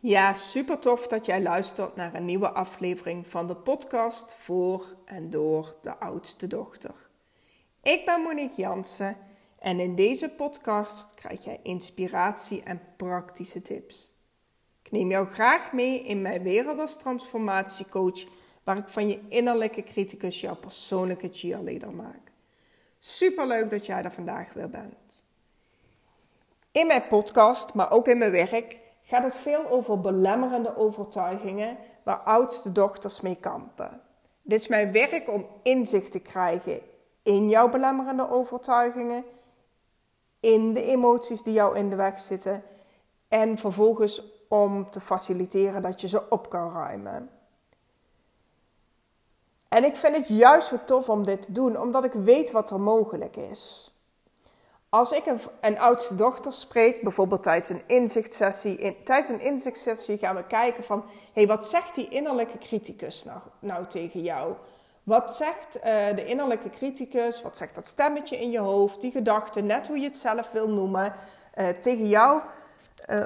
Ja, super tof dat jij luistert naar een nieuwe aflevering van de podcast voor en door de oudste dochter. Ik ben Monique Jansen en in deze podcast krijg jij inspiratie en praktische tips. Ik neem jou graag mee in mijn wereld als transformatiecoach, waar ik van je innerlijke criticus jouw persoonlijke cheerleader maak. Super leuk dat jij er vandaag weer bent. In mijn podcast, maar ook in mijn werk gaat het veel over belemmerende overtuigingen waar oudste dochters mee kampen. Dit is mijn werk om inzicht te krijgen in jouw belemmerende overtuigingen, in de emoties die jou in de weg zitten en vervolgens om te faciliteren dat je ze op kan ruimen. En ik vind het juist zo tof om dit te doen, omdat ik weet wat er mogelijk is. Als ik een, een, oudste dochter spreek, bijvoorbeeld tijdens een inzichtsessie, in, tijdens een inzichtssessie gaan we kijken van, hey, wat zegt die innerlijke criticus nou, nou tegen jou? Wat zegt uh, de innerlijke criticus, wat zegt dat stemmetje in je hoofd, die gedachte, net hoe je het zelf wil noemen, uh, tegen jou, uh,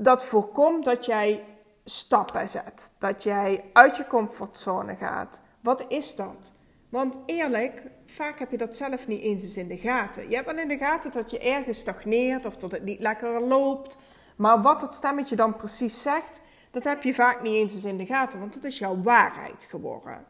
dat voorkomt dat jij stappen zet, dat jij uit je comfortzone gaat. Wat is dat? Want eerlijk, vaak heb je dat zelf niet eens in de gaten. Je hebt wel in de gaten dat je ergens stagneert of dat het niet lekker loopt. Maar wat het stemmetje dan precies zegt, dat heb je vaak niet eens in de gaten, want het is jouw waarheid geworden.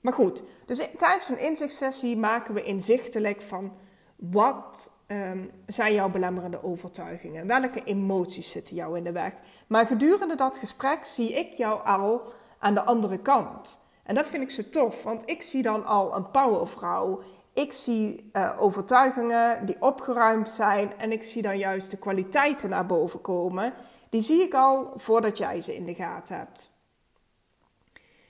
Maar goed, dus tijdens een inzichtssessie maken we inzichtelijk van wat um, zijn jouw belemmerende overtuigingen? Welke emoties zitten jou in de weg? Maar gedurende dat gesprek zie ik jou al aan de andere kant. En dat vind ik zo tof, want ik zie dan al een powervrouw. Ik zie uh, overtuigingen die opgeruimd zijn en ik zie dan juist de kwaliteiten naar boven komen. Die zie ik al voordat jij ze in de gaten hebt.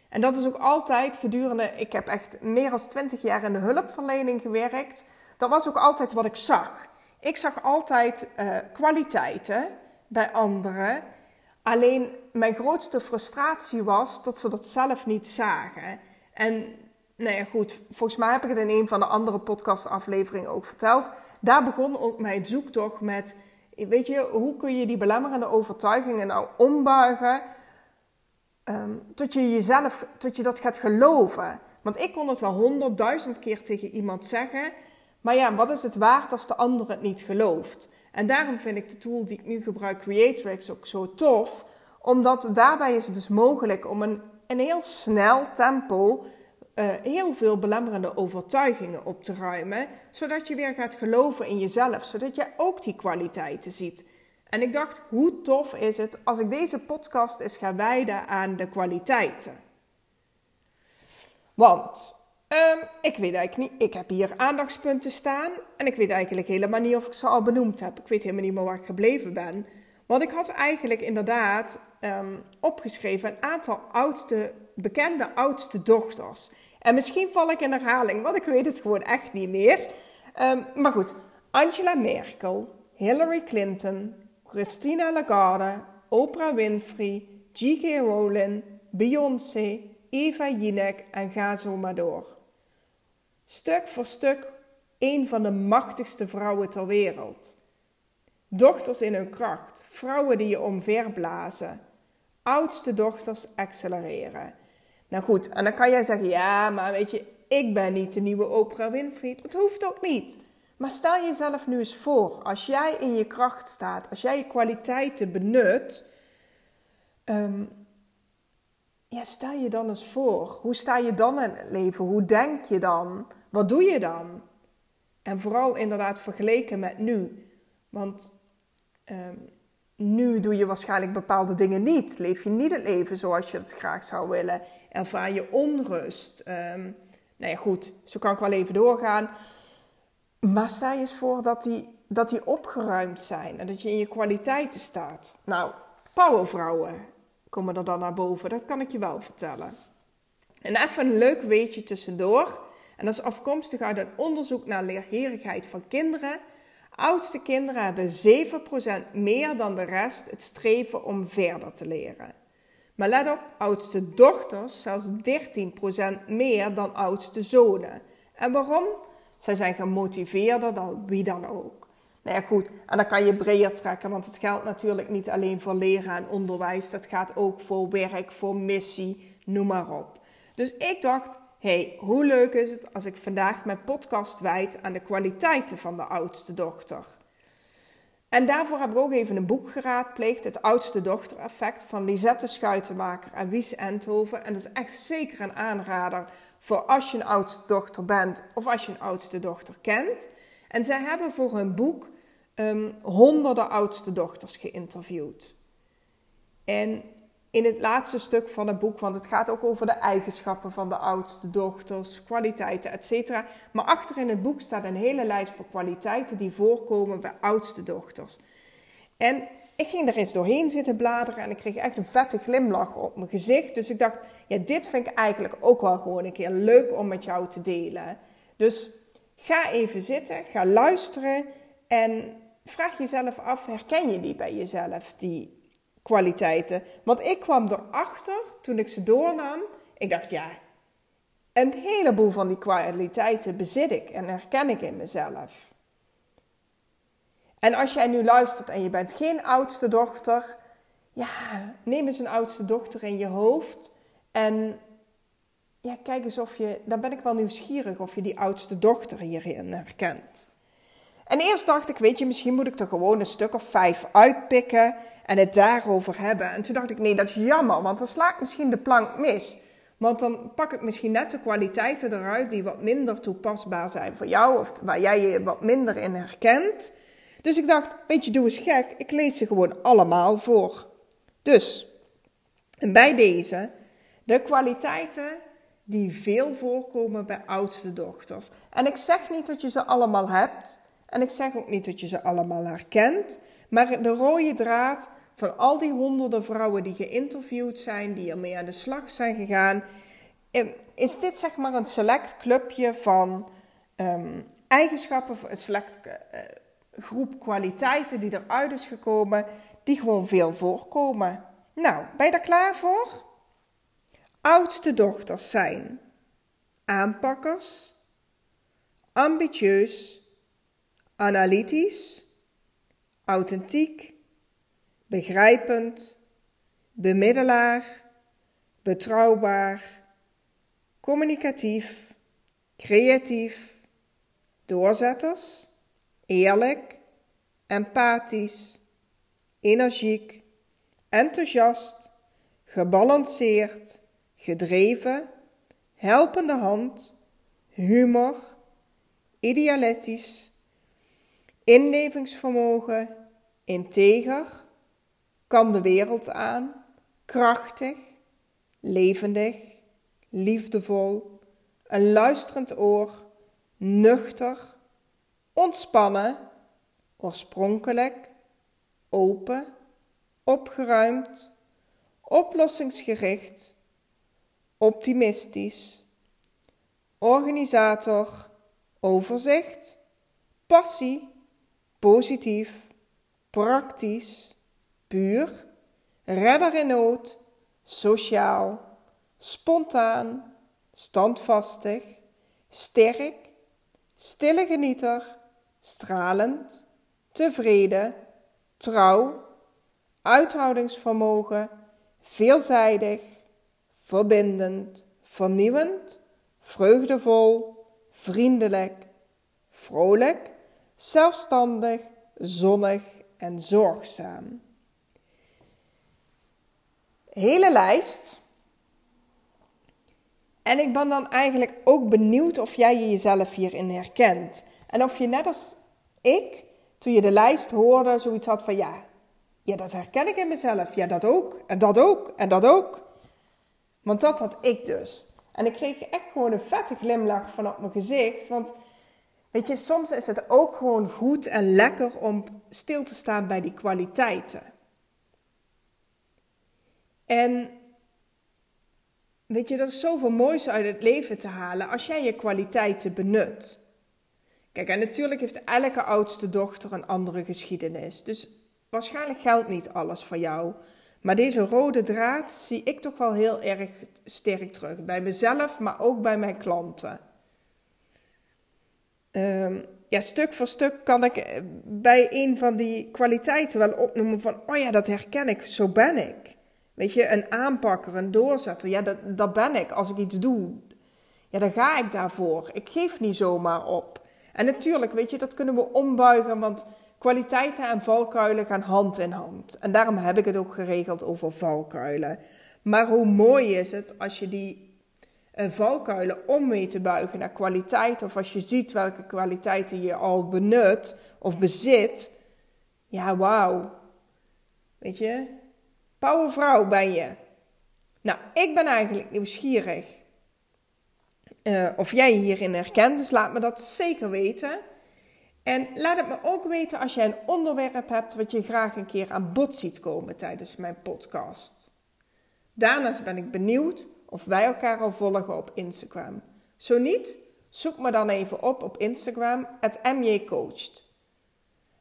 En dat is ook altijd gedurende, ik heb echt meer dan 20 jaar in de hulpverlening gewerkt. Dat was ook altijd wat ik zag. Ik zag altijd uh, kwaliteiten bij anderen Alleen mijn grootste frustratie was dat ze dat zelf niet zagen. En nou ja, goed, volgens mij heb ik het in een van de andere podcastafleveringen ook verteld. Daar begon ook mijn zoektocht met, weet je, hoe kun je die belemmerende overtuigingen nou ombuigen um, tot je jezelf, tot je dat gaat geloven. Want ik kon het wel honderdduizend keer tegen iemand zeggen, maar ja, wat is het waard als de ander het niet gelooft? En daarom vind ik de tool die ik nu gebruik, Creatrix, ook zo tof. Omdat daarbij is het dus mogelijk om een, een heel snel tempo uh, heel veel belemmerende overtuigingen op te ruimen. Zodat je weer gaat geloven in jezelf. Zodat je ook die kwaliteiten ziet. En ik dacht, hoe tof is het als ik deze podcast eens ga wijden aan de kwaliteiten. Want Um, ik weet eigenlijk niet. Ik heb hier aandachtspunten staan. En ik weet eigenlijk helemaal niet of ik ze al benoemd heb. Ik weet helemaal niet meer waar ik gebleven ben. Want ik had eigenlijk inderdaad um, opgeschreven een aantal oudste, bekende oudste dochters. En misschien val ik in herhaling, want ik weet het gewoon echt niet meer. Um, maar goed, Angela Merkel, Hillary Clinton, Christina Lagarde, Oprah Winfrey, G.K. Rowling, Beyoncé, Eva Jinek en ga zo maar door. Stuk voor stuk een van de machtigste vrouwen ter wereld. Dochters in hun kracht, vrouwen die je omverblazen. Oudste dochters accelereren. Nou goed, en dan kan jij zeggen: ja, maar weet je, ik ben niet de nieuwe Oprah Winfrey. Dat hoeft ook niet. Maar stel jezelf nu eens voor, als jij in je kracht staat, als jij je kwaliteiten benut, um, ja, stel je dan eens voor. Hoe sta je dan in het leven? Hoe denk je dan? Wat doe je dan? En vooral inderdaad vergeleken met nu. Want um, nu doe je waarschijnlijk bepaalde dingen niet. Leef je niet het leven zoals je het graag zou willen. Ervaar je onrust. Um, nou ja, goed, zo kan ik wel even doorgaan. Maar stel je eens voor dat die, dat die opgeruimd zijn en dat je in je kwaliteiten staat. Nou, powervrouwen komen er dan naar boven, dat kan ik je wel vertellen. En even een leuk weetje tussendoor. En dat is afkomstig uit een onderzoek naar leergierigheid van kinderen. Oudste kinderen hebben 7% meer dan de rest het streven om verder te leren. Maar let op, oudste dochters zelfs 13% meer dan oudste zonen. En waarom? Zij zijn gemotiveerder dan wie dan ook. Nou ja, goed. En dan kan je breder trekken, want het geldt natuurlijk niet alleen voor leren en onderwijs. Dat gaat ook voor werk, voor missie, noem maar op. Dus ik dacht, hey, hoe leuk is het als ik vandaag mijn podcast wijd aan de kwaliteiten van de oudste dochter. En daarvoor heb ik ook even een boek geraadpleegd, Het Oudste Dochter Effect van Lisette Schuitenmaker en Wies Enthoven. En dat is echt zeker een aanrader voor als je een oudste dochter bent of als je een oudste dochter kent. En zij hebben voor hun boek um, honderden oudste dochters geïnterviewd. En in het laatste stuk van het boek, want het gaat ook over de eigenschappen van de oudste dochters, kwaliteiten, etc. Maar achter in het boek staat een hele lijst van kwaliteiten die voorkomen bij oudste dochters. En ik ging er eens doorheen zitten bladeren en ik kreeg echt een vette glimlach op mijn gezicht. Dus ik dacht, ja, dit vind ik eigenlijk ook wel gewoon een keer leuk om met jou te delen. Dus ga even zitten, ga luisteren en vraag jezelf af, herken je die bij jezelf, die kwaliteiten. Want ik kwam erachter toen ik ze doornam. Ik dacht, ja, een heleboel van die kwaliteiten bezit ik en herken ik in mezelf. En als jij nu luistert en je bent geen oudste dochter, ja, neem eens een oudste dochter in je hoofd en ja, kijk eens of je, dan ben ik wel nieuwsgierig of je die oudste dochter hierin herkent. En eerst dacht ik, weet je, misschien moet ik er gewoon een stuk of vijf uitpikken en het daarover hebben. En toen dacht ik, nee, dat is jammer, want dan sla ik misschien de plank mis. Want dan pak ik misschien net de kwaliteiten eruit die wat minder toepasbaar zijn voor jou of waar jij je wat minder in herkent. Dus ik dacht, weet je, doe eens gek, ik lees ze gewoon allemaal voor. Dus, en bij deze, de kwaliteiten die veel voorkomen bij oudste dochters. En ik zeg niet dat je ze allemaal hebt, en ik zeg ook niet dat je ze allemaal herkent, maar de rode draad van al die honderden vrouwen die geïnterviewd zijn, die ermee aan de slag zijn gegaan, ehm, is dit zeg maar een select clubje van um, eigenschappen, een select uh, groep kwaliteiten die eruit is gekomen, die gewoon veel voorkomen. Nou, ben je daar klaar voor? Oudste dochters zijn aanpakkers, ambitieus, analytisch, authentiek, begrijpend, bemiddelaar, betrouwbaar, communicatief, creatief, doorzetters, eerlijk, empathisch, energiek, enthousiast, gebalanceerd, gedreven, helpende hand, humor, idealistisch, inlevingsvermogen, integer, kan de wereld aan, krachtig, levendig, liefdevol, een luisterend oor, nuchter, ontspannen, oorspronkelijk, open, opgeruimd, oplossingsgericht, optimistisch, organisator, overzicht, passie, positief, praktisch, puur, redder in nood, sociaal, spontaan, standvastig, sterk, stille genieter, stralend, tevreden, trouw, uithoudingsvermogen, veelzijdig, verbindend, vernieuwend, vreugdevol, vriendelijk, vrolijk, zelfstandig, zonnig en zorgzaam. Hele lijst. En ik ben dan eigenlijk ook benieuwd of jij jezelf hierin herkent. En of je net als ik, toen je de lijst hoorde, zoiets had van ja, ja, dat herken ik in mezelf. Ja, dat ook. En dat ook. En dat ook. Want dat had ik dus. En ik kreeg echt gewoon een vette glimlach van op mijn gezicht. Want weet je, soms is het ook gewoon goed en lekker om stil te staan bij die kwaliteiten. En weet je, er is zoveel moois uit het leven te halen als jij je kwaliteiten benut. Kijk, en natuurlijk heeft elke oudste dochter een andere geschiedenis. Dus waarschijnlijk geldt niet alles voor jou. Maar deze rode draad zie ik toch wel heel erg sterk terug. Bij mezelf, maar ook bij mijn klanten. Ehm, ja, stuk voor stuk kan ik eh, bij een van die kwaliteiten wel opnoemen van, oh ja, dat herken ik, zo ben ik. Weet je, een aanpakker, een doorzetter, ja, dat, dat ben ik. Als ik iets doe, ja, dan ga ik daarvoor. Ik geef niet zomaar op. En natuurlijk, weet je, dat kunnen we ombuigen, want kwaliteiten en valkuilen gaan hand in hand. En daarom heb ik het ook geregeld over valkuilen. Maar hoe mooi is het als je die valkuilen om weet te buigen naar kwaliteit, of als je ziet welke kwaliteiten je al benut of bezit. Ja, wauw. Weet je, powervrouw ben je. Nou, ik ben eigenlijk nieuwsgierig uh, of jij hierin herkent, dus laat me dat zeker weten. En laat het me ook weten als jij een onderwerp hebt wat je graag een keer aan bod ziet komen tijdens mijn podcast. Daarnaast ben ik benieuwd of wij elkaar al volgen op Instagram. Zo niet, zoek me dan even op op Instagram, het MJCoached.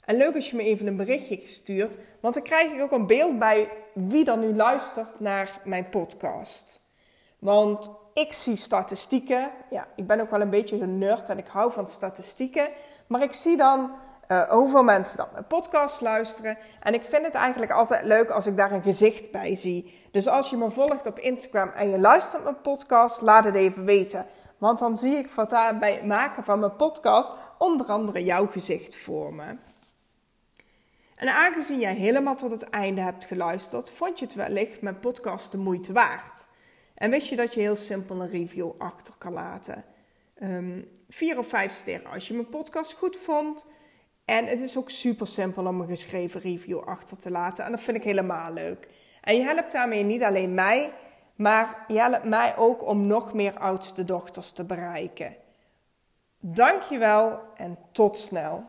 En leuk als je me even een berichtje stuurt, want dan krijg ik ook een beeld bij wie dan nu luistert naar mijn podcast. Want ik zie statistieken. Ja, ik ben ook wel een beetje een nerd en ik hou van statistieken. Maar ik zie dan uh, hoeveel mensen dan mijn podcast luisteren. En ik vind het eigenlijk altijd leuk als ik daar een gezicht bij zie. Dus als je me volgt op Instagram en je luistert mijn podcast, laat het even weten. Want dan zie ik bij het maken van mijn podcast onder andere jouw gezicht voor me. En aangezien jij helemaal tot het einde hebt geluisterd, vond je het wellicht mijn podcast de moeite waard. En wist je dat je heel simpel een review achter kan laten? Um, vier of vijf sterren als je mijn podcast goed vond. En het is ook super simpel om een geschreven review achter te laten. En dat vind ik helemaal leuk. En je helpt daarmee niet alleen mij, maar je helpt mij ook om nog meer oudste dochters te bereiken. Dankjewel en tot snel.